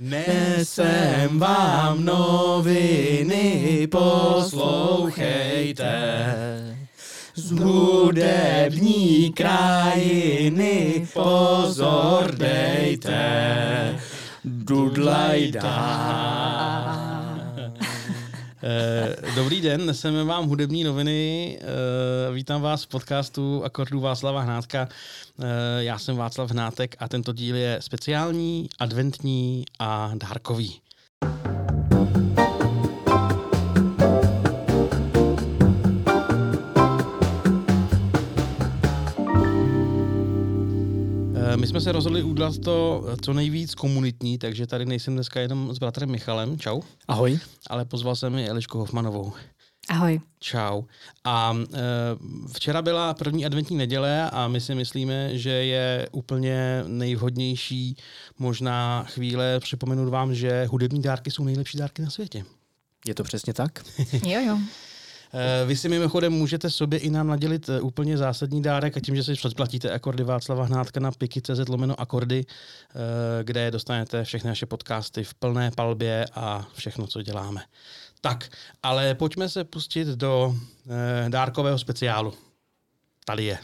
Nesem vám noviny, poslouchejte. Z hudební krajiny pozor dejte. Dudlajda. Eh, dobrý den, neseme vám hudební noviny. Eh, vítám vás v podcastu Akordu Václava Hnátka. Eh, já jsem Václav Hnátek a tento díl je speciální, adventní a dárkový. My jsme se rozhodli udělat to co nejvíc komunitní, takže tady nejsem dneska jenom s bratrem Michalem. Čau. Ahoj. Ale pozval jsem i Elišku Hofmanovou. Ahoj. Čau. A e, včera byla první adventní neděle a my si myslíme, že je úplně nejvhodnější možná chvíle připomenout vám, že hudební dárky jsou nejlepší dárky na světě. Je to přesně tak? jo, jo. Eh, vy si mimochodem můžete sobě i nám nadělit eh, úplně zásadní dárek a tím, že si předplatíte akordy Václava Hnátka na piky.cz lomeno akordy, eh, kde dostanete všechny naše podcasty v plné palbě a všechno, co děláme. Tak, ale pojďme se pustit do dárkového speciálu. Tady je.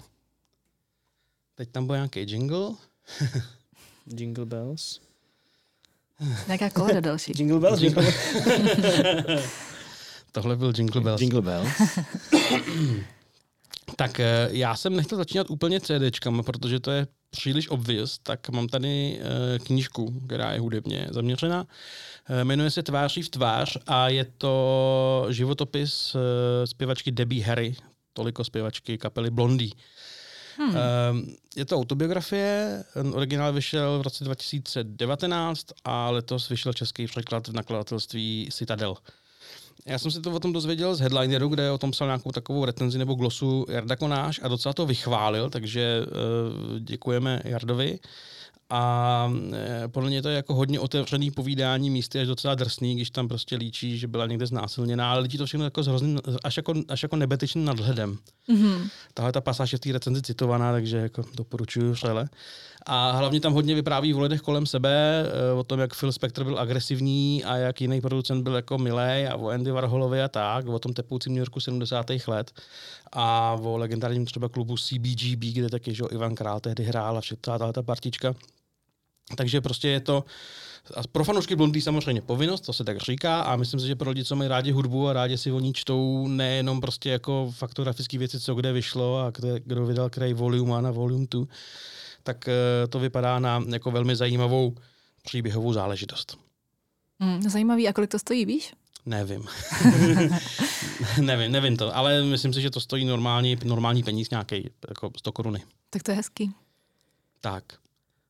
Teď tam bude nějaký jingle. jingle bells. Nějaká kóda další. Jingle bells, jingle bells. Tohle byl Jingle Bells. Jingle Bells. tak eh, já jsem nechtěl začínat úplně CDčkama, protože to je příliš obvious, tak mám tady uh, knížku, která je hudebně zaměřená. Uh, jmenuje se Tváří v tvář a je to životopis zpěvačky Debbie Harry, toliko zpěvačky kapely Blondie. Hmm. Uh, je to autobiografie, originál vyšel v roce 2019 a letos vyšel český překlad v nakladatelství Citadel. Já jsem si to o tom dozvěděl z headlineru, kde o tom psal nějakou takovou recenzi nebo glosu Jarda Konáš a docela to vychválil, takže uh, děkujeme Jardovi. A e, podle mě to je jako hodně otevřený povídání místy, až docela drsný, když tam prostě líčí, že byla někde znásilněná, ale lidí to všechno jako s hrozným, až jako, až jako nebetečným nadhledem. Mm-hmm. Tahle ta pasáž je v té recenzi citovaná, takže jako doporučuju šele. A hlavně tam hodně vypráví o lidech kolem sebe, e, o tom, jak Phil Spector byl agresivní a jak jiný producent byl jako milej a o Andy Warholovi a tak, o tom tepoucím New Yorku 70. let a o legendárním třeba klubu CBGB, kde taky že Ivan Král tehdy hrál a všechna tahle ta partička. Takže prostě je to a pro fanoušky blondý samozřejmě povinnost, to se tak říká, a myslím si, že pro lidi, co mají rádi hudbu a rádi si o ní čtou nejenom prostě jako faktografické věci, co kde vyšlo a kde, kdo vydal který volume 1 a volume 2, tak uh, to vypadá na jako velmi zajímavou příběhovou záležitost. Hmm, zajímavý, a kolik to stojí, víš? Nevím. nevím, nevím to, ale myslím si, že to stojí normální, normální peníz nějaký, jako 100 koruny. Tak to je hezký. Tak.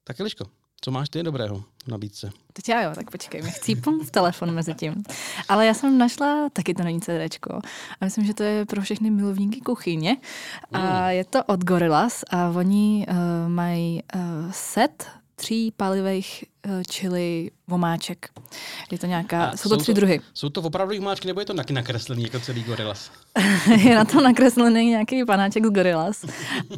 Tak Eliško, co máš ty dobrého v nabídce? Teď já jo, tak počkej, mi chcípnu v telefon mezi tím. Ale já jsem našla, taky to není CDčko, a myslím, že to je pro všechny milovníky kuchyně. A mm. je to od Gorillaz a oni uh, mají uh, set tří palivých uh, chili vomáček. Je to nějaká, jsou, jsou to tři to, druhy. Jsou to opravdu vomáčky, nebo je to taky nakreslený jako celý Gorillaz? je na to nakreslený nějaký panáček z Gorillaz.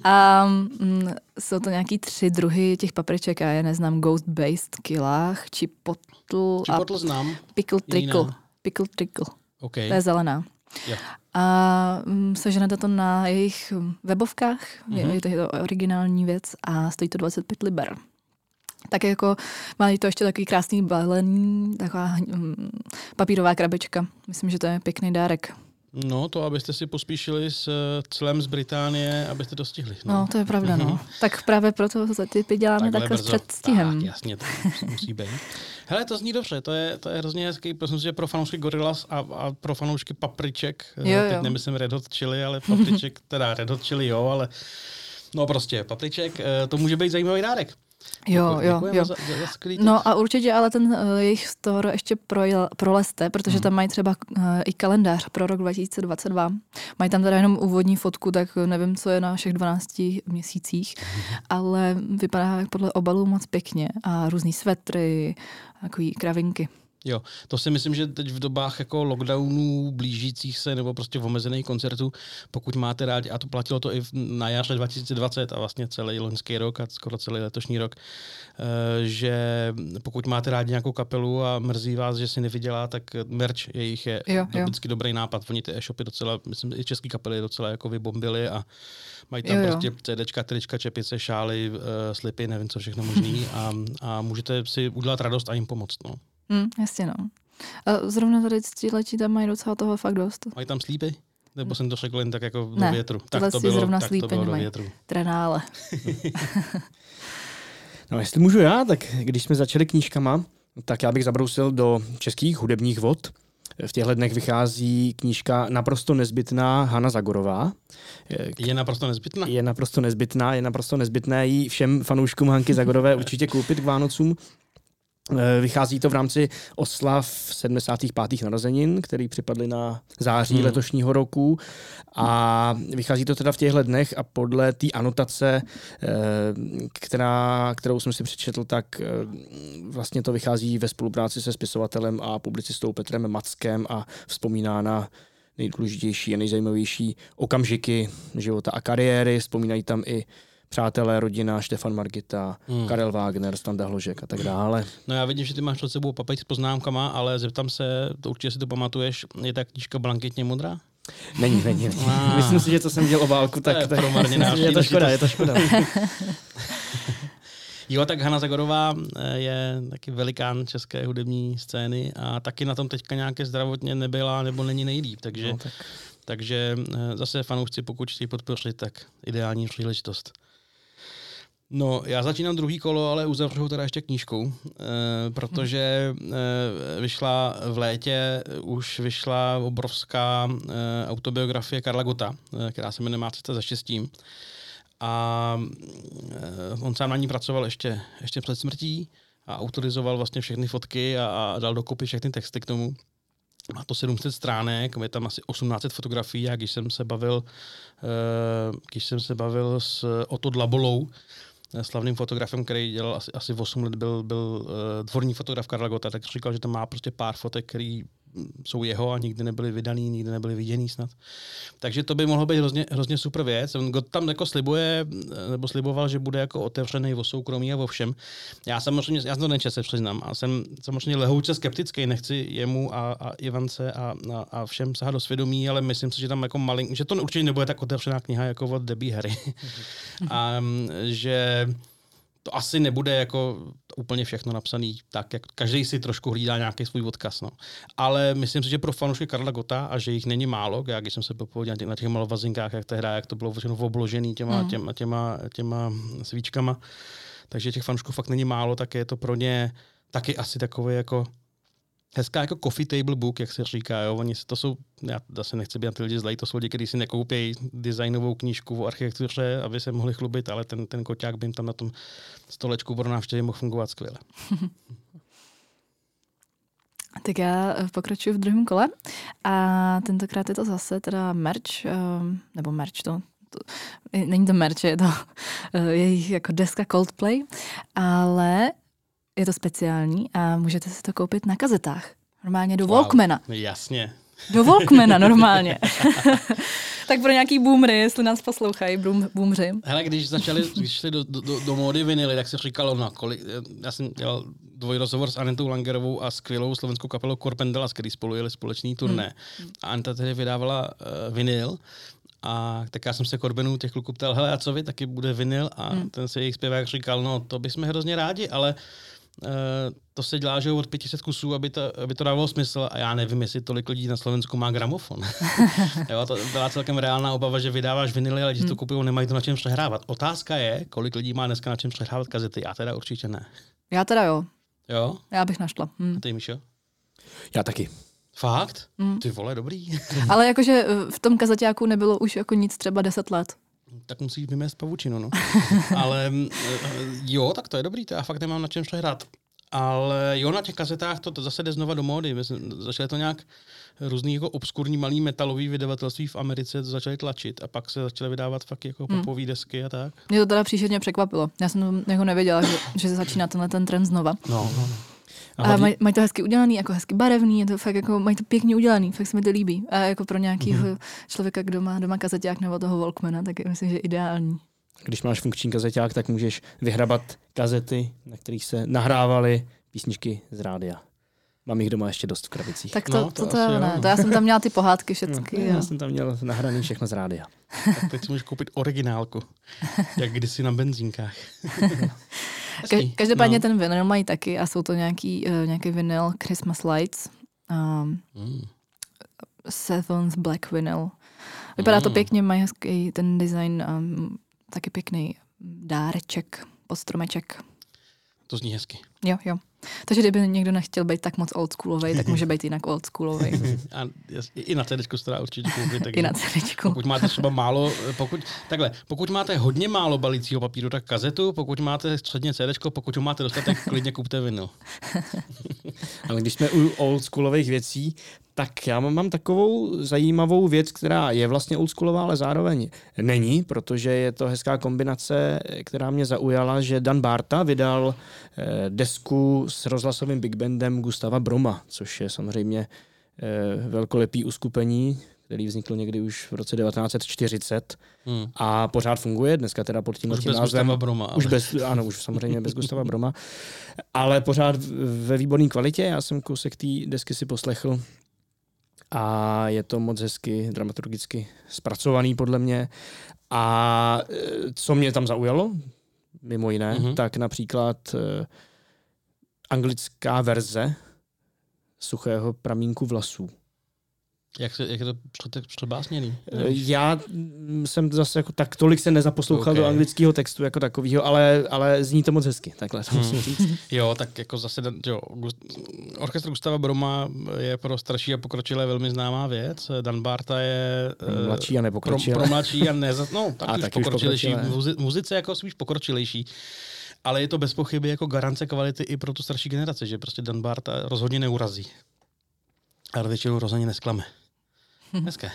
A mm, jsou to nějaký tři druhy těch papriček, já je neznám, Ghost Based Kilách, Chipotle, Chipotle znám. Pickle Trickle. Pickle Trickle. Okay. To je zelená. Yeah. A mm, seženete to na jejich webovkách, mm-hmm. je to originální věc a stojí to 25 liber. Tak jako má to ještě takový krásný balení, taková hm, papírová krabička. Myslím, že to je pěkný dárek. No, to abyste si pospíšili s eh, celem z Británie, abyste to stihli. No, no to je pravda, no. tak právě proto za ty děláme takhle, takhle s předstihem. Tak, jasně, to musí být. Hele, to zní dobře, to je, to je hrozně hezký, myslím si, že pro fanoušky Gorillaz a, a pro fanoušky papriček, eh, jo, jo. teď nemyslím Red Hot Chili, ale papriček, teda Red Hot Chili, jo, ale no prostě papriček, eh, to může být zajímavý dárek. Jo, jo, jo. Za, za no a určitě ale ten uh, jejich store ještě projel, proleste, protože hmm. tam mají třeba uh, i kalendář pro rok 2022. Mají tam teda jenom úvodní fotku, tak nevím, co je na všech 12 měsících, hmm. ale vypadá podle obalu moc pěkně a různý svetry, takový kravinky. Jo, to si myslím, že teď v dobách jako lockdownů blížících se nebo prostě omezených koncertů, pokud máte rádi, a to platilo to i na jaře 2020 a vlastně celý loňský rok a skoro celý letošní rok, eh, že pokud máte rádi nějakou kapelu a mrzí vás, že si nevydělá, tak merch jejich je Jo, jo. vždycky dobrý nápad. Oni ty e-shopy docela, myslím, i český kapely docela jako vybombily a mají tam Jo, jo. prostě CDčka, trička, čepice, šály, uh, slipy, nevím co všechno možný a, a můžete si udělat radost a jim pomoct. No. Hm, jasně no. A zrovna tady letí tam mají docela toho fakt dost. Mají tam slípy? Nebo jsem to řekl jen tak jako do Ne, větru? tyhle Tak to si bylo, zrovna tak to slípy bylo do větru. Trenále. No jestli můžu já, tak když jsme začali knížkama, tak já bych zabrousil do českých hudebních vod. V těchto dnech vychází knížka naprosto nezbytná Hana Zagorová. Eh, Je naprosto nezbytná. Je naprosto nezbytná, je naprosto nezbytné ji všem fanouškům Hanky Zagorové určitě koupit k Vánocům. Eh, Vychází to v rámci oslav 75. narozenin, který připadly na září Hmm. letošního roku. A vychází to teda v těchto dnech a podle té anotace, eh, která, kterou jsem si přečetl, tak eh, vlastně to vychází ve spolupráci se spisovatelem a publicistou Petrem Mackem a vzpomíná na nejdůležitější a nejzajímavější okamžiky života a kariéry. Vzpomínají tam i přátelé, rodina, Štefan Margita, Hmm. Karel Wagner, Standa Hložek a tak dále. No já vidím, že ty máš před sebou papír s poznámkama, ale zeptám se, to určitě si to pamatuješ, je ta knížka blanketně modrá? Není, není. není. Ah. Myslím si, že co jsem dělal obálku, To je tak, tak je to škoda, je to škoda. Jo, tak Hanna Zagorová eh, je taky velikán české hudební scény a taky na tom teďka nějaké zdravotně nebyla nebo není nejlíp, takže, No, tak. takže eh, zase fanoušci, pokud chtějí podpořit, tak ideální příležitost. No, já začínám druhý kolo, ale uzavřu teda ještě knížkou, eh, protože eh, vyšla v létě, už vyšla obrovská eh, autobiografie Karla Gota, eh, která se jmenuje Má cesta za štěstím. A eh, on sám na ní pracoval ještě, ještě před smrtí a autorizoval vlastně všechny fotky a, a dal dokopy všechny texty k tomu. Má to 700 stránek, je tam asi 1800 fotografií a když jsem se bavil, eh, když jsem se bavil s Otto Dlabolou, slavným fotografem, který dělal asi, asi 8 let, byl, byl uh, dvorní fotograf Karla Gota, tak říkal, že tam má prostě pár fotek, který jsou jeho a nikdy nebyly vydaný, nikdy nebyly viděný snad. Takže to by mohlo být hrozně, hrozně super věc. On tam jako slibuje, nebo sliboval, že bude jako otevřený o soukromí a o všem. Já samozřejmě, já to nečet se přiznám, a jsem samozřejmě lehouce skeptický, nechci jemu a, a Ivance a, a, a všem sahat do svědomí, ale myslím si, že tam jako malink, že to určitě nebude tak otevřená kniha jako od Debbie Harry. a že to asi nebude jako úplně všechno napsaný tak, jak každý si trošku hlídá nějaký svůj odkaz. No. Ale myslím si, že pro fanoušky Karla Gota, a že jich není málo, já když jsem se popověděl na těch, na těch malovazinkách, jak tehdy, jak to bylo všechno obložený těma, Mm. těma, těma, těma svíčkama, takže těch fanoušků fakt není málo, tak je to pro ně taky asi takový jako hezká jako coffee table book, jak se říká. Jo? Oni, to jsou, já zase nechci být na ty lidi zlej, to jsou lidi, kteří si nekoupí designovou knížku o architektuře, aby se mohli chlubit, ale ten, ten koťák by jim tam na tom stolečku pro návštěvy mohl fungovat skvěle. Tak já eh, pokračuji v druhém kole a tentokrát je to zase teda merch, ehm, nebo merch to, to není to merch, je to eh, jejich jako deska Coldplay, ale je to speciální a můžete si to koupit na kazetách. Normálně do Wow. Walkmana. Jasně. Do Walkmana normálně. tak pro nějaký boomery, jestli nás poslouchají, boom, boomři. Hele, když začali, když šli do, do, do, módy vinily, tak se říkalo, no, kolik, já jsem dělal dvojrozhovor s Anetou Langerovou a skvělou slovenskou kapelou Corpendelas, který spolu jeli společný turné. Hmm. A Aneta tedy vydávala uh, vinyl a tak já jsem se Korbenu těch kluků ptal, hele, a co vy, taky bude vinyl? A hmm. ten se jejich zpěvák říkal, no, to bychom hrozně rádi, ale uh, to se dělá, že jo, od 500 kusů, aby to, aby to dávalo smysl a já nevím, jestli tolik lidí na Slovensku má gramofon. jo, to byla celkem reálná obava, že vydáváš vinily, ale když to kupují, nemají to na čem přehrávat. Otázka je, kolik lidí má dneska na čem přehrávat kazety. Já teda určitě ne. Já teda jo, Jo? já bych našla. Hm. A ty, Míšo? Já taky. Fakt? Mm. Ty vole, dobrý. Ale jakože eh, v tom kazaťáku nebylo už jako nic třeba 10 let. Tak musíš vymést pavučinu, no. Ale eh, jo, tak to je dobrý, to já fakt nemám na čem přehrát. Ale jo, na těch kazetách to, to zase jde znova do módy. Začaly to nějak různý jako obskurní malý metalový vydavatelství v Americe to začaly tlačit a pak se začaly vydávat fakt jako Hmm. popový desky a tak. Mě to teda příšerně překvapilo. Já jsem jako nevěděla, že, že se začíná tenhle ten trend znova. No, no, no. A, a maj, mají to hezky udělaný, jako hezky barevný, je to fakt jako, mají to pěkně udělaný, fakt se mi to líbí. A jako pro nějakého mm-hmm. člověka, kdo má doma kazeťák nebo toho Walkmana, tak myslím, že ideální. Když máš funkční kazeťák, tak můžeš vyhrabat kazety, na kterých se nahrávaly písničky z rádia. Mám jich doma ještě dost v krabicích. Tak to, no, to, to, to, ne. to já jsem tam měla ty pohádky všechny. No, já jsem tam měl nahraný všechno z rádia. tak teď si můžeš koupit originálku, jak kdysi na benzínkách. Ka- každopádně no. ten vinyl mají taky a jsou to nějaký, uh, nějaký vinyl Christmas Lights. Um, mm. Seventh Black Vinyl. Vypadá mm. to pěkně, mají hezký ten design, um, taky pěkný dáreček, postromeček. To zní hezky. Jo, jo. Takže kdyby někdo nechtěl být tak moc oldschoolový, tak může být jinak oldschoolový. A i na CD se dá určitě koupit. Tak I na CD. Pokud máte třeba málo, pokud, takhle, pokud máte hodně málo balícího papíru, tak kazetu, pokud máte středně CD, pokud ho máte dostatek, klidně kupte vinyl. Ale když jsme u oldschoolových věcí, tak já mám, takovou zajímavou věc, která je vlastně oldschoolová, ale zároveň není, protože je to hezká kombinace, která mě zaujala, že Dan Barta vydal eh, desku s rozhlasovým big bandem Gustava Broma, což je samozřejmě eh, velkolepý uskupení, který vznikl někdy už v roce 1940 hmm. a pořád funguje, dneska teda pod tím názvem. Gustava Broma. Ale... Už bez, ano, už samozřejmě bez Gustava Broma, ale pořád ve výborné kvalitě. Já jsem kousek té desky si poslechl a je to moc hezky dramaturgicky zpracovaný podle mě. A e, co mě tam zaujalo, mimo jiné, mm-hmm. tak například uh, anglická verze suchého pramínku vlasů. Jak, se, jak je to přebásněný? Eh, já jsem zase jako tak tolik se nezaposlouchal okay. do anglického textu jako takového, ale, ale zní to moc hezky, takhle to musím hmm. říct. jo, tak jako zase, jo, orchestr Gustava Broma je pro starší a pokročilé velmi známá věc. Dan Barta je... Pro mladší a nepokročilé. Pro, pro mladší a ne, no, tak a už pokročilejší. V muzice jako spíš pokročilejší ale je to bez pochyby jako garance kvality i pro tu starší generaci, že prostě Dan Barta rozhodně neurazí. A většinou rozhodně nesklame. Hezké.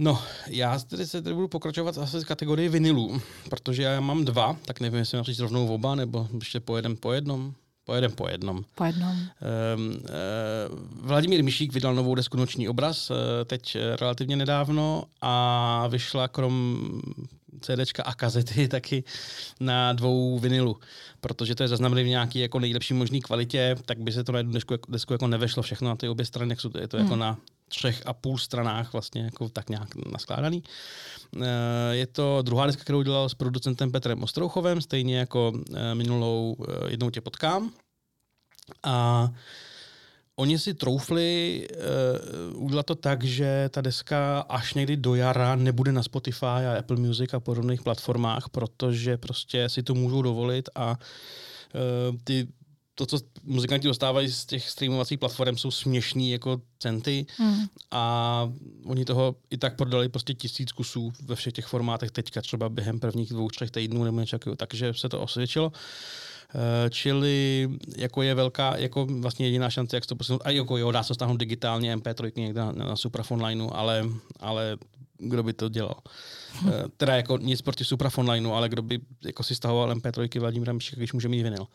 No, já tedy se tedy budu pokračovat asi z kategorii vinilů, protože já mám dva, tak nevím, jestli mám říct rovnou oba, nebo ještě pojedem po jednom. Pojedem po jednom. Po jednom. Um, uh, Vladimír Mišík vydal novou desku Noční obraz, uh, teď relativně nedávno a vyšla krom CDčka a kazety taky na dvou vinilu, protože to je zaznamenané v nějaký jako nejlepší možný kvalitě, tak by se to na jednu desku, desku jako nevešlo všechno na ty obě strany, jak jsou to, je to jako hmm. jako na třech a půl stranách vlastně jako tak nějak naskládaný. Eh, je to druhá deska, kterou dělal s producentem Petrem Ostrouchovem, stejně jako eh, minulou eh, Jednou tě potkám. A Oni si troufli uh, udělat to tak, že ta deska až někdy do jara nebude na Spotify a Apple Music a podobných platformách, protože prostě si to můžou dovolit a uh, ty to, co muzikanti dostávají z těch streamovacích platform, jsou směšný jako centy mm. a oni toho i tak prodali prostě tisíc kusů ve všech těch formátech teďka třeba během prvních dvou, třech týdnů nebo něco takže se to osvědčilo. Eh, čili jako je velká, jako vlastně jediná šance, jak to posunout. A jako jo, dá se stáhnout digitálně MP3 někde na, na Supraphone lineu, ale, ale kdo by to dělal. Hm. Teda jako nic proti Supraphone lineu, ale kdo by jako si stahoval MP3 Vladimíra Miška, když může mít vinyl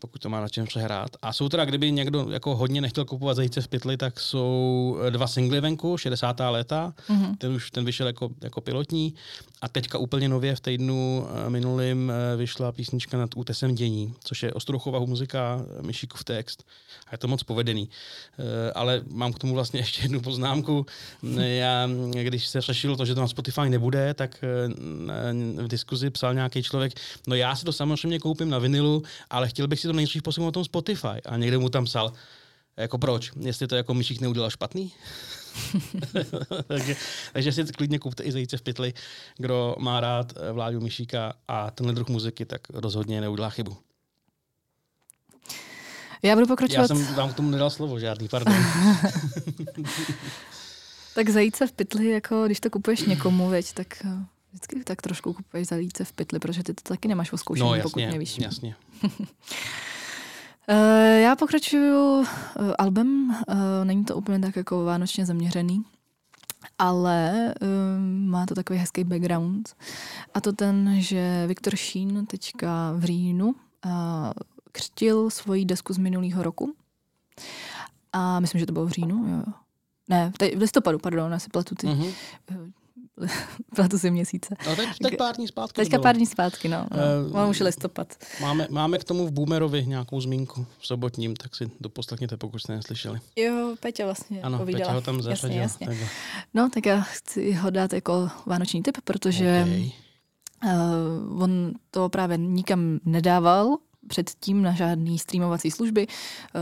pokud to má na čem přehrát. A jsou teda, kdyby někdo jako hodně nechtěl kupovat zajíce v pytli, tak jsou dva singly venku, 60. léta, mm-hmm. ten už ten vyšel jako, jako pilotní a teďka úplně nově v týdnu eh, minulým eh, vyšla písnička nad útesem dění, což je Ostruchova muzika, eh, Myšíkův text a je to moc povedený. Ale mám k tomu vlastně ještě jednu poznámku. Já, když se řešilo to, že to na Spotify nebude, tak v diskuzi psal nějaký člověk, no já si to samozřejmě koupím na vinilu, ale chtěl bych si to nejdřív posunout na tom Spotify. A někde mu tam psal, jako proč? Jestli to jako Myšík neudělal špatný? takže, takže si klidně kupte i zajíce v pytli. Kdo má rád eh, Vláďu Myšíka a tenhle druh muziky, tak rozhodně neudělá chybu. Já budu pokračovat. Já jsem vám k tomu nedal slovo, žádný, pardon. tak zajíce v pytli, jako když to kupuješ někomu, veď, tak eh, vždycky tak trošku kupuješ zajíce v pytli, protože ty to taky nemáš oskoušený, no, jasně, pokud nevíš. jasně. Eh, já pokračuju eh, albem, eh, není to úplně tak jako vánočně zaměřený, ale má to takový hezký background. A to ten, že Viktor Šín teďka v říjnu křtil svoji desku z minulého roku. A myslím, že to bylo v říjnu, jo. Ne, v listopadu, pardon, já si pletu ty, mm-hmm. pletu si měsíce. No teď, teď pár dní zpátky. Teďka pár dní zpátky, no. no. Uh, Mám už listopad. Máme, máme k tomu v Boomerovi nějakou zmínku v sobotním, tak si doposlechněte, pokud jste neslyšeli. Jo, Peťa vlastně Ano, povídala. Peťa ho tam zařadil. Jasně, jasně. No, tak já chci ho dát jako vánoční tip, protože okay. uh, on to právě nikam nedával, předtím na žádný streamovací služby. Eh,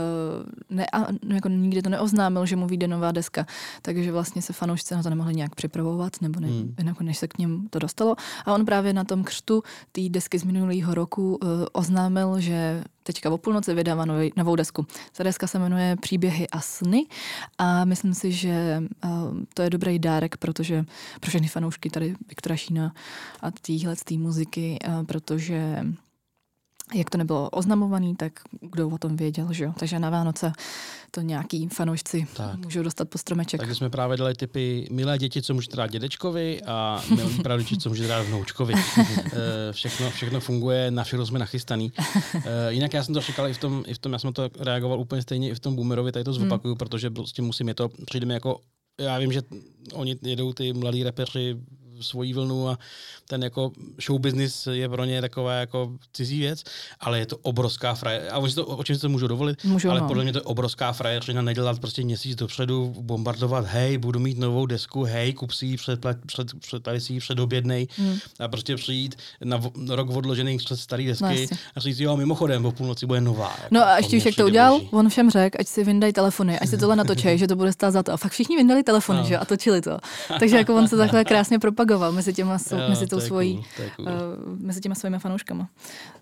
ne, a, jako nikdy to neoznámil, že mu vyjde nová deska, takže vlastně se fanoušci na to nemohli nějak připravovat, nebo ne, hmm. jako než se k něm to dostalo. A on právě na tom křtu té desky z minulého roku uh, oznámil, že teďka o půlnoci vydává nový, novou desku. Ta deska se jmenuje Příběhy a sny a myslím si, že uh, to je dobrý dárek, protože pro všechny fanoušky tady Viktora Šína a téhle muziky, uh, protože jak to nebylo oznamovaný, tak kdo o tom věděl, že jo. Takže na Vánoce to nějaký fanoušci tak. můžou dostat po stromeček. Takže jsme právě dali typy milé děti, co můžete dát dědečkovi a milí praviči, co můžete dát vnoučkovi. Eh, všechno, všechno funguje, na všechno jsme nachystaný. Eh, jinak já jsem to říkal i v tom, i v tom, já jsem to reagoval úplně stejně i v tom Boomerovi, tady to hmm. zopakuju, hmm. protože prostě musím je to, přijde mi jako já vím, že oni jedou ty mladí repeři svoji vlnu a ten jako show business je pro ně taková jako cizí věc, ale je to obrovská frajer. A si to, o čem si to můžou dovolit, můžou, ale no. podle mě to je obrovská frajeřina nedělat prostě měsíc dopředu, bombardovat, hej, budu mít novou desku, hej, kup si ji, před, před, před, si ji předobědnej hmm. a prostě přijít na rok odložených před starý desky no, a říct, jo, mimochodem, po půlnoci bude nová. Jako, no a ještě víš, jak to udělal? Boží. On všem řekl, ať si vyndají telefony, ať si tohle natočí, že to bude stát za to. A fakt všichni vyndali telefony, no. že a točili to. Takže jako on se takhle krásně propagoval propagoval mezi těma, jo, mezi tou svojí, cool, cool. uh, mezi těma svými fanouškama.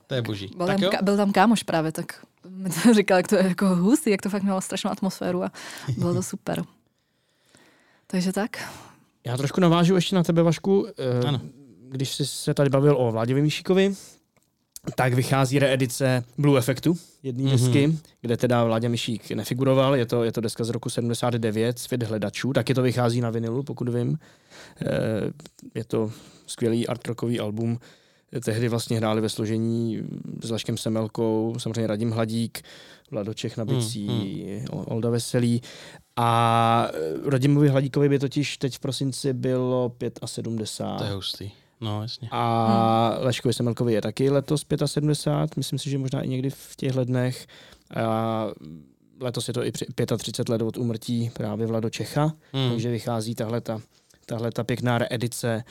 To je boží. Byl, tak tam, jo? byl tam kámoš právě, tak mi to říkal, jak to je jako hustý, jak to fakt mělo strašnou atmosféru a bylo to super. Takže tak. Já trošku navážu ještě na tebe, Vašku. Uh, ano. Když jsi se tady bavil o Vládě Vymíšíkovi, tak vychází reedice Blue Effectu, jedné mm-hmm. desky, kde teda Vláďa Myšík nefiguroval, je to, je to deska z roku 79, Svět hledačů, taky to vychází na vinilu, pokud vím. Eh, je to skvělý art rockový album, tehdy vlastně hráli ve složení s Laškem Semelkou, samozřejmě Radim Hladík, Vlado Čech na bicí, mm, mm. Olda Veselý. A Radimovi Hladíkovi by totiž teď v prosinci bylo 75. To je hustý. No, jasně. A hmm. Leškovi Semelkovi je taky letos 75, myslím si, že možná i někdy v těchto dnech. A letos je to i 35 let od umrtí právě Vlado Čecha, hmm. takže vychází tahle ta, tahle ta pěkná reedice.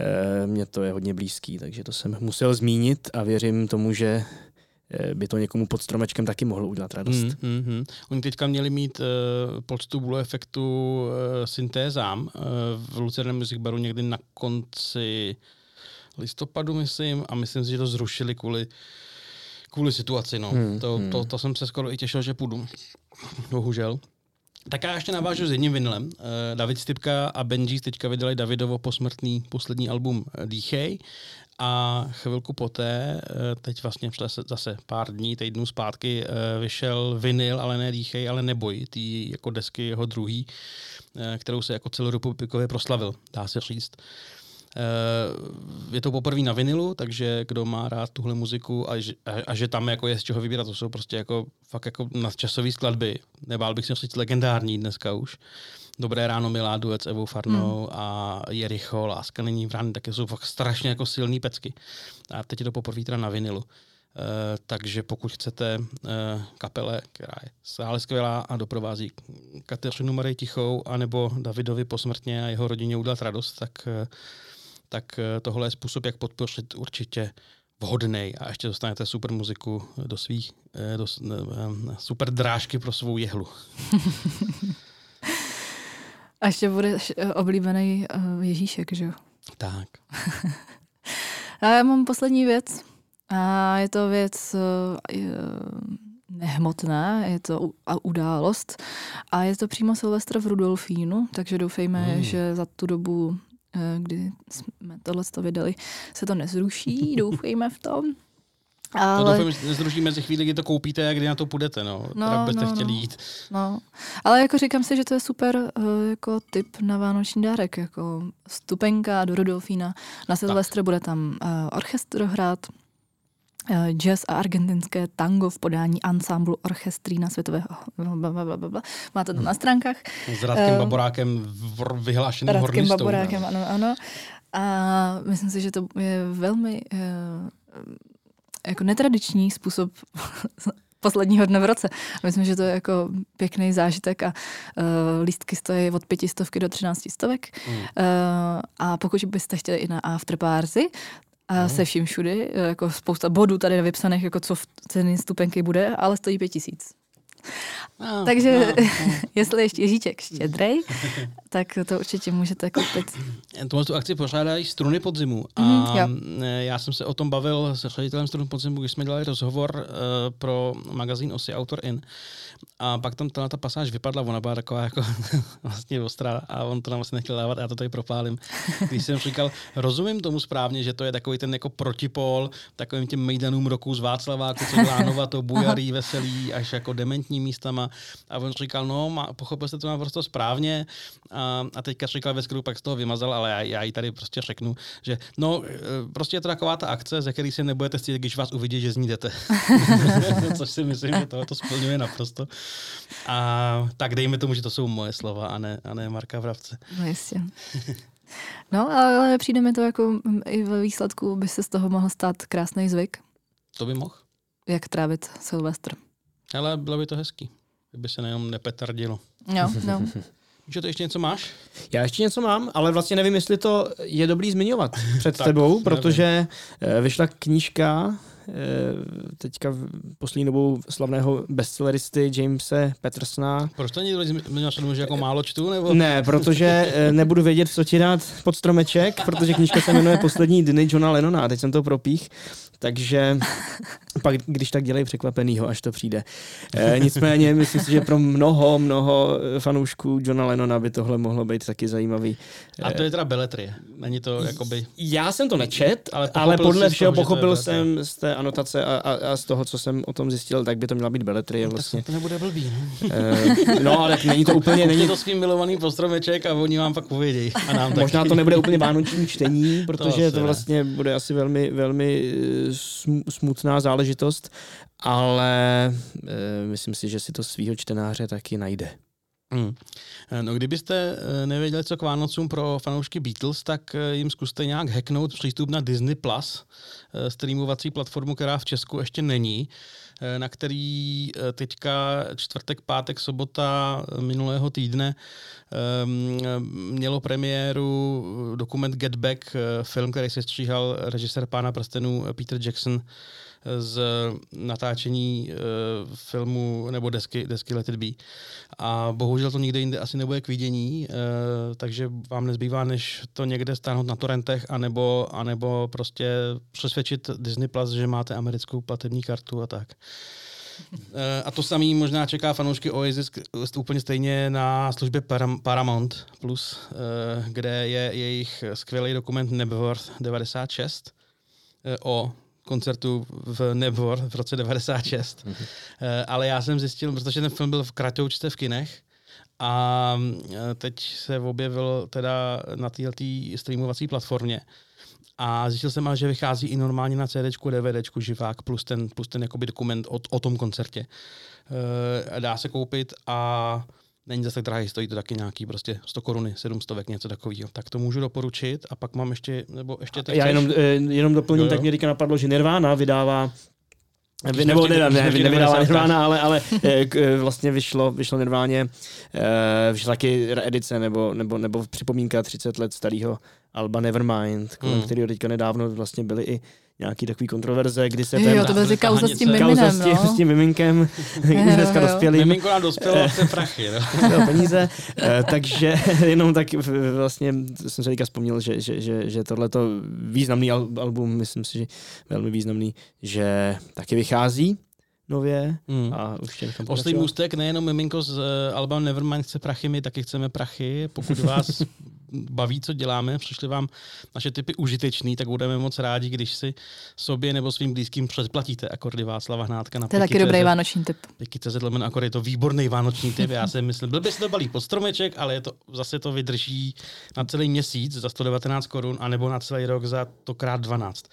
E, mně to je hodně blízký, takže to jsem musel zmínit a věřím tomu, že by to někomu pod stromečkem taky mohlo udělat radost. Mm, mm, mm. Oni teďka měli mít uh, poctu Blue efektu uh, syntézám uh, v Lucerne Music Baru někdy na konci listopadu, myslím, a myslím si, že to zrušili kvůli, kvůli situaci. No. Mm, to, mm. To, to, jsem se skoro i těšil, že půjdu. Bohužel. Tak já ještě navážu s jedním vinilem. Uh, David Stipka a Benji teďka vydali Davidovo posmrtný poslední album Dýchej a chvilku poté, eh, teď vlastně zase pár dní, týdnů zpátky, eh, vyšel vinyl, ale ne Dýchej, ale Neboj, tý jako desky jeho druhý, eh, kterou se jako celorepublikově proslavil, dá se říct. Je to poprvé na vinilu, takže kdo má rád tuhle muziku a že, a, a že tam jako je z čeho vybírat, to jsou prostě jako fakt jako nadčasové skladby. Nebál bych si říct legendární dneska už. Dobré ráno, milá duet s Evou Farnou hmm. a Jericho, Láska není v rány, taky jsou fakt strašně jako silný pecky. A teď je to poprvé teda na vinilu. Uh, takže pokud chcete uh, kapele, která je stále skvělá a doprovází Kateřinu Marie Tichou, anebo Davidovi posmrtně a jeho rodině udělat radost, tak, uh, tak tohle je způsob, jak podpořit určitě vhodný a ještě dostanete super muziku do svých, do, super drážky pro svou jehlu. A ještě bude eh, oblíbený Ježíšek, že jo? Tak. a já mám poslední věc. A je to věc nehmotná, je to událost. A je to přímo Silvestr v Rudolfínu, takže doufejme, mm. že za tu dobu, kdy jsme tohle vydali, se to nezruší. Doufejme v tom. Ale... No doufám, nezruší mezi chvíli, kdy to koupíte a kdy na to půjdete, no. no teda byste no, chtěli no. jít. No. Ale jako říkám si, že to je super uh, jako tip na vánoční dárek, jako stupenka do Rudolfína. Na Silvestre bude tam uh, orchestr hrát, eh, jazz a argentinské tango v podání ansamblu orchestrína světového. Blablabla. Máte to na stránkách. S Radkem um, Baborákem vyhlášeným Radkem hornistou. Baborákem, ano, ano. A myslím si, že to je velmi uh, jako netradiční způsob posledního dne v roce. Myslím, že to je jako pěkný zážitek a uh, lístky stojí od pětistovky do třinácti stovek. Mm. Uh, a pokud byste chtěli i na afterparty, a no. se vším všudy, jako spousta bodů tady vypsaných, jako co v ceny stupenky bude, ale stojí pět tisíc. No, Takže no, no. jestli ještě Ježíček štědrej, tak to určitě můžete koupit. Tohle tu akci pořádají struny podzimu. A mm, já jsem se o tom bavil s ředitelem strun podzimu, když jsme dělali rozhovor uh, pro magazín Osy Autor In. A pak tam ta, ta pasáž vypadla, ona byla taková jako vlastně ostrá a on to nám vlastně nechtěl dávat a já to tady propálím. Když jsem říkal, rozumím tomu správně, že to je takový ten jako protipol takovým těm mejdanům roku z Václaváku, co dělá to bujarý, veselý, až jako dementní místama. A on říkal, no, má, pochopil jste to naprosto správně. A, a teďka říkal ve skru, pak z toho vymazal, ale já, já jí tady prostě řeknu, že no, e, prostě je to taková ta akce, ze které se nebudete stydět, když vás uvidí, že z ní jdete. Což si myslím, že to, to splňuje naprosto. A tak dejme tomu, že to jsou moje slova a ne, a ne Marka Vravce. No jistě. No, ale přijde mi to jako i ve výsledku by se z toho mohl stát krásný zvyk. To by mohl. Jak trávit Silvestr. Ale bylo by to hezký, kdyby se nejenom nepetardilo. Jo, no. Že to ještě něco máš? Já ještě něco mám, ale vlastně nevím, jestli to je dobrý zmiňovat před tebou, protože nevím. Eh, vyšla knížka Eh, teďka v poslední dobou slavného bestselleristy Jamese Petersona. Proč to někdo zmiňoval, že jako málo čtu? Nebo? Ne, protože eh, nebudu vědět, co ti dát pod stromeček, protože knížka se jmenuje Poslední dny Johna Lennona. Teď jsem to propích. Takže pak, když tak dělej překvapenýho, až to přijde. E, nicméně myslím si, že pro mnoho, mnoho fanoušků Johna Lennona by tohle mohlo být taky zajímavý. A to je teda beletrie, není to jakoby... Já jsem to nečet, ale, ale podle všeho toho, pochopil jsem z té anotace a, a, a z toho, co jsem o tom zjistil, tak by to měla být beletrie. No, vlastně. to nebude blbý, no. E, no, ale není to úplně... Není to svým milovaný postromeček a oni vám pak uvědějí. A nám Možná to nebude úplně vánoční čtení, protože to, to vlastně ne. bude asi velmi, velmi smutná záležitost, ale e, myslím si, že si to svého čtenáře taky najde. Hmm. No kdybyste eh, nevěděli, co k Vánocům pro fanoušky Beatles, tak eh, jim zkuste nějak hacknout přístup na Disney+, Plus, streamovací platformu, která v Česku ještě není, na který teďka čtvrtek, pátek, sobota minulého týdne ehm, mělo premiéru dokument Get Back, film, který se stříhal režisér Pána prstenů Peter Jackson, z natáčení uh, filmu nebo desky, desky Let It Be. A bohužel to nikde jinde asi nebude k vidění, uh, takže vám nezbývá, než to někde stáhnout na torrentech, anebo, anebo prostě přesvědčit Disney Plus, že máte americkou platební kartu a tak. Uh, a to samý možná čeká fanoušky Oasis úplně stejně na službě Paramount Plus, kde je jejich skvělý dokument Nebworth 96 uh, o koncertu v Nebor v roce 96. Mm-hmm. Ale já jsem zjistil, protože ten film byl v kratoučce v kinech, a eh, teď se objevil teda na této streamovací platformě. A zjistil jsem ale, že vychází i normálně na CD, DVD, živák, plus ten, plus ten jakoby dokument o, o tom koncertě. E, dá se koupit a není zase tak drahý, stojí to taky nějaký prostě 100 koruny, 700, něco takového. Tak to můžu doporučit a pak mám ještě, nebo ještě teď Já jenom, eh, jenom doplním, jo, jo. tak mě teďka napadlo, že Nirvana vydává vy, nebo ne, ne, ne, nevydává Nirvana, ale, ale eh, k, eh, vlastně vyšlo, vyšlo Nirváně, vyšla taky edice nebo, nebo, nebo připomínka 30 let starého Alba Nevermind, kolem hmm. kterého teďka nedávno vlastně byly i nějaký takový kontroverze, kdy se ten... Jo, to byl kauza s tím miminem, no. s tím miminkem, už dneska dospělý. Miminko nám dospělo, chce prachy, no. peníze, eh, takže jenom tak vlastně jsem se teďka vzpomněl, že, že, že, že tohleto významný album, myslím si, že velmi významný, že taky vychází nově hmm. a už tě Oslý můstek, nejenom miminko z uh, Alba Nevermind chce prachy, my taky chceme prachy. Pokud vás baví, co děláme, přišli vám naše typy užitečný, tak budeme moc rádi, když si sobě nebo svým blízkým předplatíte akordy Václava Hnátka na To je taky dobrý vánoční tip. CZ lomen akord je to výborný vánoční tip. Já si myslím, byl by se to balí pod stromeček, ale je to, zase to vydrží na celý měsíc za 119 korun, anebo na celý rok za to krát 12.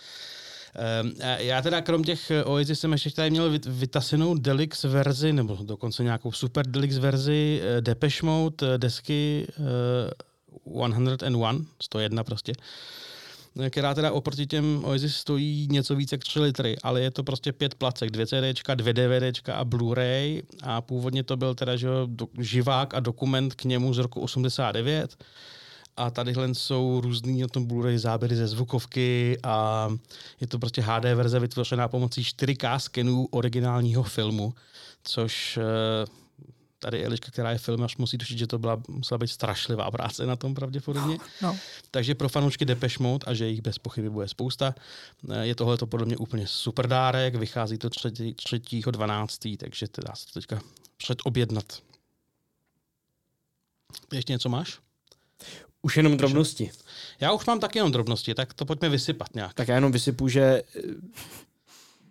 Um, já teda krom těch Oasis jsem ještě tady měl vytasenou Delix verzi, nebo dokonce nějakou super Delix verzi uh, Depeche Mode desky uh, 101, 101 prostě která teda oproti těm Oasis stojí něco více jak 3 litry, ale je to prostě pět placek, dvě CDčka, dvě DVDčka a Blu-ray a původně to byl teda že, živák a dokument k němu z roku 89 a tadyhle jsou různý na tom Blu-ray záběry ze zvukovky a je to prostě HD verze vytvořená pomocí 4K skenů originálního filmu, což eh, tady Eliška, která je až musí tušit, že to byla, musela být strašlivá práce na tom pravděpodobně. No. Takže pro fanoušky Depeche Mode, a že jich bez pochyby bude spousta, eh, je tohle to podle mě úplně super dárek, vychází to 3. 12. takže teda se to teďka předobjednat. Ještě něco máš? Už jenom drobnosti. Já už mám taky jenom drobnosti, tak to pojďme vysypat nějak. Tak já jenom vysypu, že eh,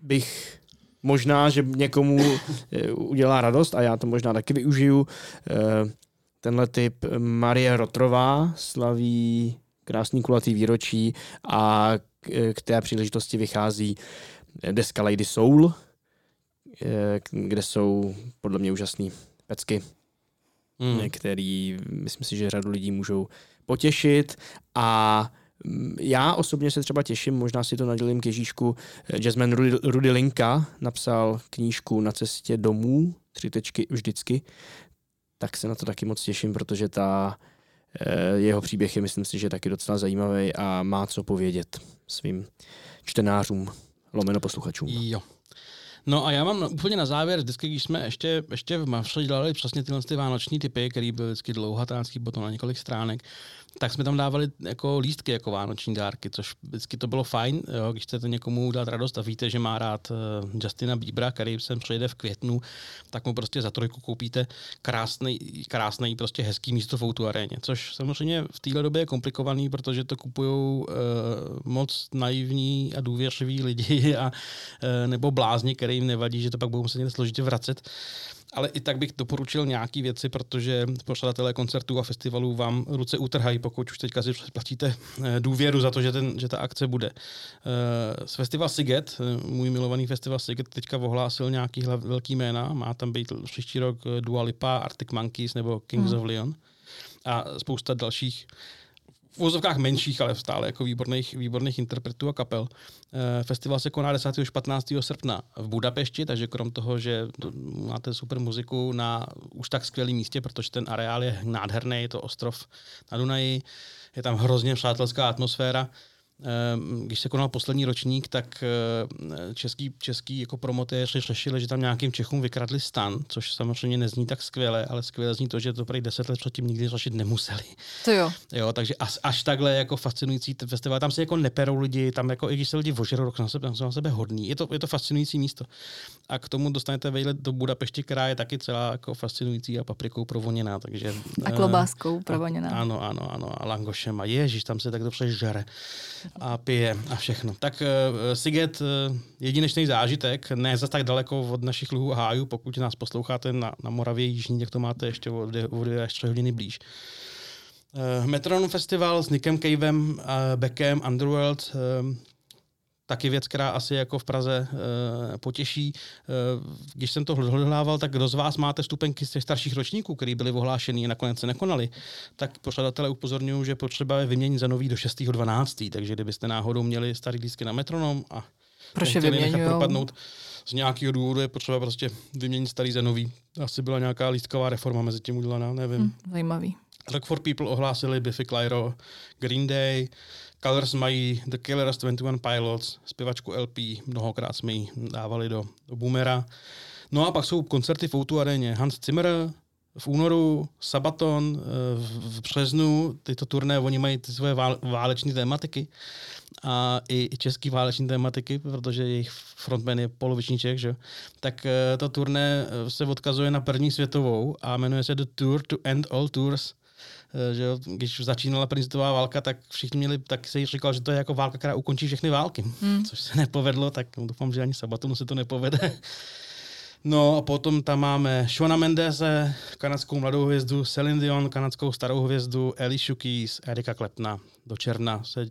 bych možná, že někomu eh, udělá radost a já to možná taky využiju. Eh, tenhle typ Marie Rotrová slaví krásný kulatý výročí a k té příležitosti vychází deska Lady Soul, kde jsou podle mě úžasný pecky, mm. který myslím si, že řadu lidí můžou potěšit a já osobně se třeba těším, možná si to nadělím k Ježíšku. Jasmine Rudy, Rudy Linka napsal knížku Na cestě domů, tři tečky vždycky, tak se na to taky moc těším, protože ta eh, jeho příběh je, myslím si, že taky docela zajímavý a má co povědět svým čtenářům, lomeno posluchačům. Jo. No a já mám úplně na závěr, vždycky, když jsme ještě, ještě v Mavře dělali přesně tyhle ty vánoční typy, který byl vždycky dlouhatánský, potom na několik stránek, tak jsme tam dávali jako lístky jako vánoční dárky, což vždycky to bylo fajn, jo, když chcete někomu dát radost a víte, že má rád uh, Justina Biebera, který sem přijde v květnu, tak mu prostě za trojku koupíte krásný, krásný prostě hezký místo v aréně, což samozřejmě v téhle době je komplikovaný, protože to kupují uh, moc naivní a důvěřiví lidi a uh, nebo blázni, kterým nevadí, že to pak budou muset složitě vracet ale i tak bych doporučil nějaké věci, protože pořadatelé koncertů a festivalů vám ruce utrhají, pokud už teďka si platíte eh, důvěru za to, že, ten, že ta akce bude. Eh, z festival Siget, eh, můj milovaný festival Siget, teďka ohlásil nějaký velký jména, má tam být příští rok Dua Lipa, Arctic Monkeys nebo Kings hmm. of Leon a spousta dalších v úzovkách menších, ale stále jako výborných, výborných interpretů a kapel. Eh, festival se koná 10. až 15. srpna v Budapešti, takže krom toho, že máte super muziku na už tak skvělém místě, protože ten areál je nádherný, je to ostrov na Dunaji, je tam hrozně přátelská atmosféra, když se konal poslední ročník, tak eh, český, český jako promotéři řešili, že tam nějakým Čechům vykradli stan, což samozřejmě nezní tak skvěle, ale skvěle zní to, že to prý deset let předtím nikdy řešit nemuseli. To jo. Jo, takže až, až takhle jako fascinující ten festival. Tam se jako neperou lidi, tam jako i když se lidi vožerou, tak jsou na, na sebe hodný. Je to, je to fascinující místo. A k tomu dostanete vejlet do Budapešti, která je taky celá jako fascinující a paprikou provoněná. Takže, a klobáskou provoněná. A, ano, ano, ano. A langošem. A ježíš, tam se tak dobře žere a pije a všechno. Tak uh, Siget, uh, jedinečný zážitek, ne za tak daleko od našich luhů a hájů, pokud nás posloucháte na, na Moravě Jižní, tak to máte ještě o dvě až tři hodiny blíž. Uh, Metronom Festival s Nickem Cavem, uh, Beckem, Underworld, uh, taky věc, která asi jako v Praze e, potěší. E, když jsem to hledával, tak kdo z vás máte stupenky z těch starších ročníků, které byly ohlášeny a nakonec se nekonaly, tak pořadatelé upozorňují, že potřeba je vyměnit za nový do 6.12. Takže kdybyste náhodou měli starý lístky na metronom a Proč nechat propadnout z nějakého důvodu je potřeba prostě vyměnit starý za nový. Asi byla nějaká lístková reforma mezi tím udělaná, nevím. Hmm, zajímavý. Rock for People ohlásili Biffy Clyro, Green Day, Colors mají The Killers 21 Pilots, zpěvačku LP, mnohokrát jsme ji dávali do, do Boomera. No a pak jsou koncerty v Outu areně. Hans Zimmer v únoru, Sabaton eh, v, v březnu, tyto turné, oni mají ty svoje váleční tématiky a i, i český váleční tématiky, protože jejich frontman je poloviční Čech, že? tak eh, to turné eh, se odkazuje na první světovou a jmenuje se The Tour to End All Tours Eh, že když začínala první světová válka, tak všichni měli, tak se jí říkal, že to je jako válka, která ukončí všechny války. Hmm. Což se nepovedlo, tak doufám, že ani Sabatonu se to nepovede. No a potom tam máme Shona Mendeze, kanadskou mladou hvězdu, Celine Dion, kanadskou starou hvězdu, Eli Shukis, Erika Klepna. Do června se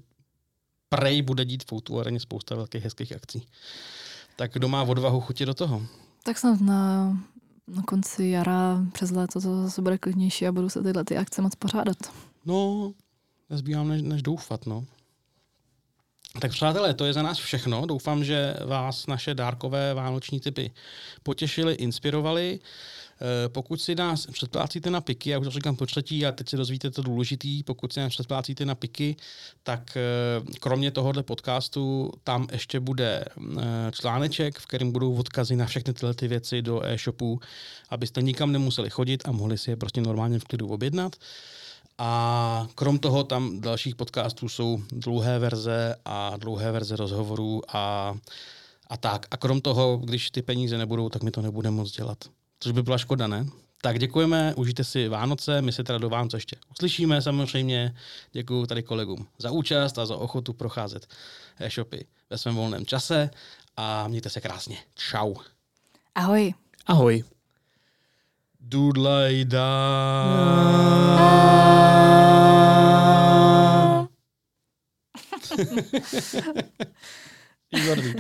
prej bude dít v Outu spousta velkých hezkých akcí. Tak kdo má odvahu chutit do toho? Tak snad na, na konci jara přes léto to zase bude klidnější a budu se tyhle ty akce moc pořádat. No, nezbývám než, než doufat, no. Tak přátelé, to je za nás všechno. Doufám, že vás naše dárkové vánoční typy potěšily, inspirovaly. Eh, pokud si nás předplácíte na piky, já už to říkám po třetí a teď si dozvíte to důležitý, pokud si nás předplácíte na piky, tak eh, kromě tohohle podcastu tam ještě bude eh, článeček, v kterém budou odkazy na všechny tyhle ty věci do e-shopu, abyste nikam nemuseli chodit a mohli si je prostě normálně v klidu objednat. A krom toho tam dalších podcastů jsou dlouhé verze a dlouhé verze rozhovorů a, a tak. A krom toho, když ty peníze nebudou, tak mi to nebude moc dělat. Což by byla škoda, ne? Tak děkujeme, užijte si Vánoce, my se teda do Vánoce ještě uslyšíme samozřejmě. Děkuji tady kolegům za účast a za ochotu procházet e-shopy ve svém volném čase a mějte se krásně. Čau. Ahoj. Ahoj. Dudlajda. Výborný.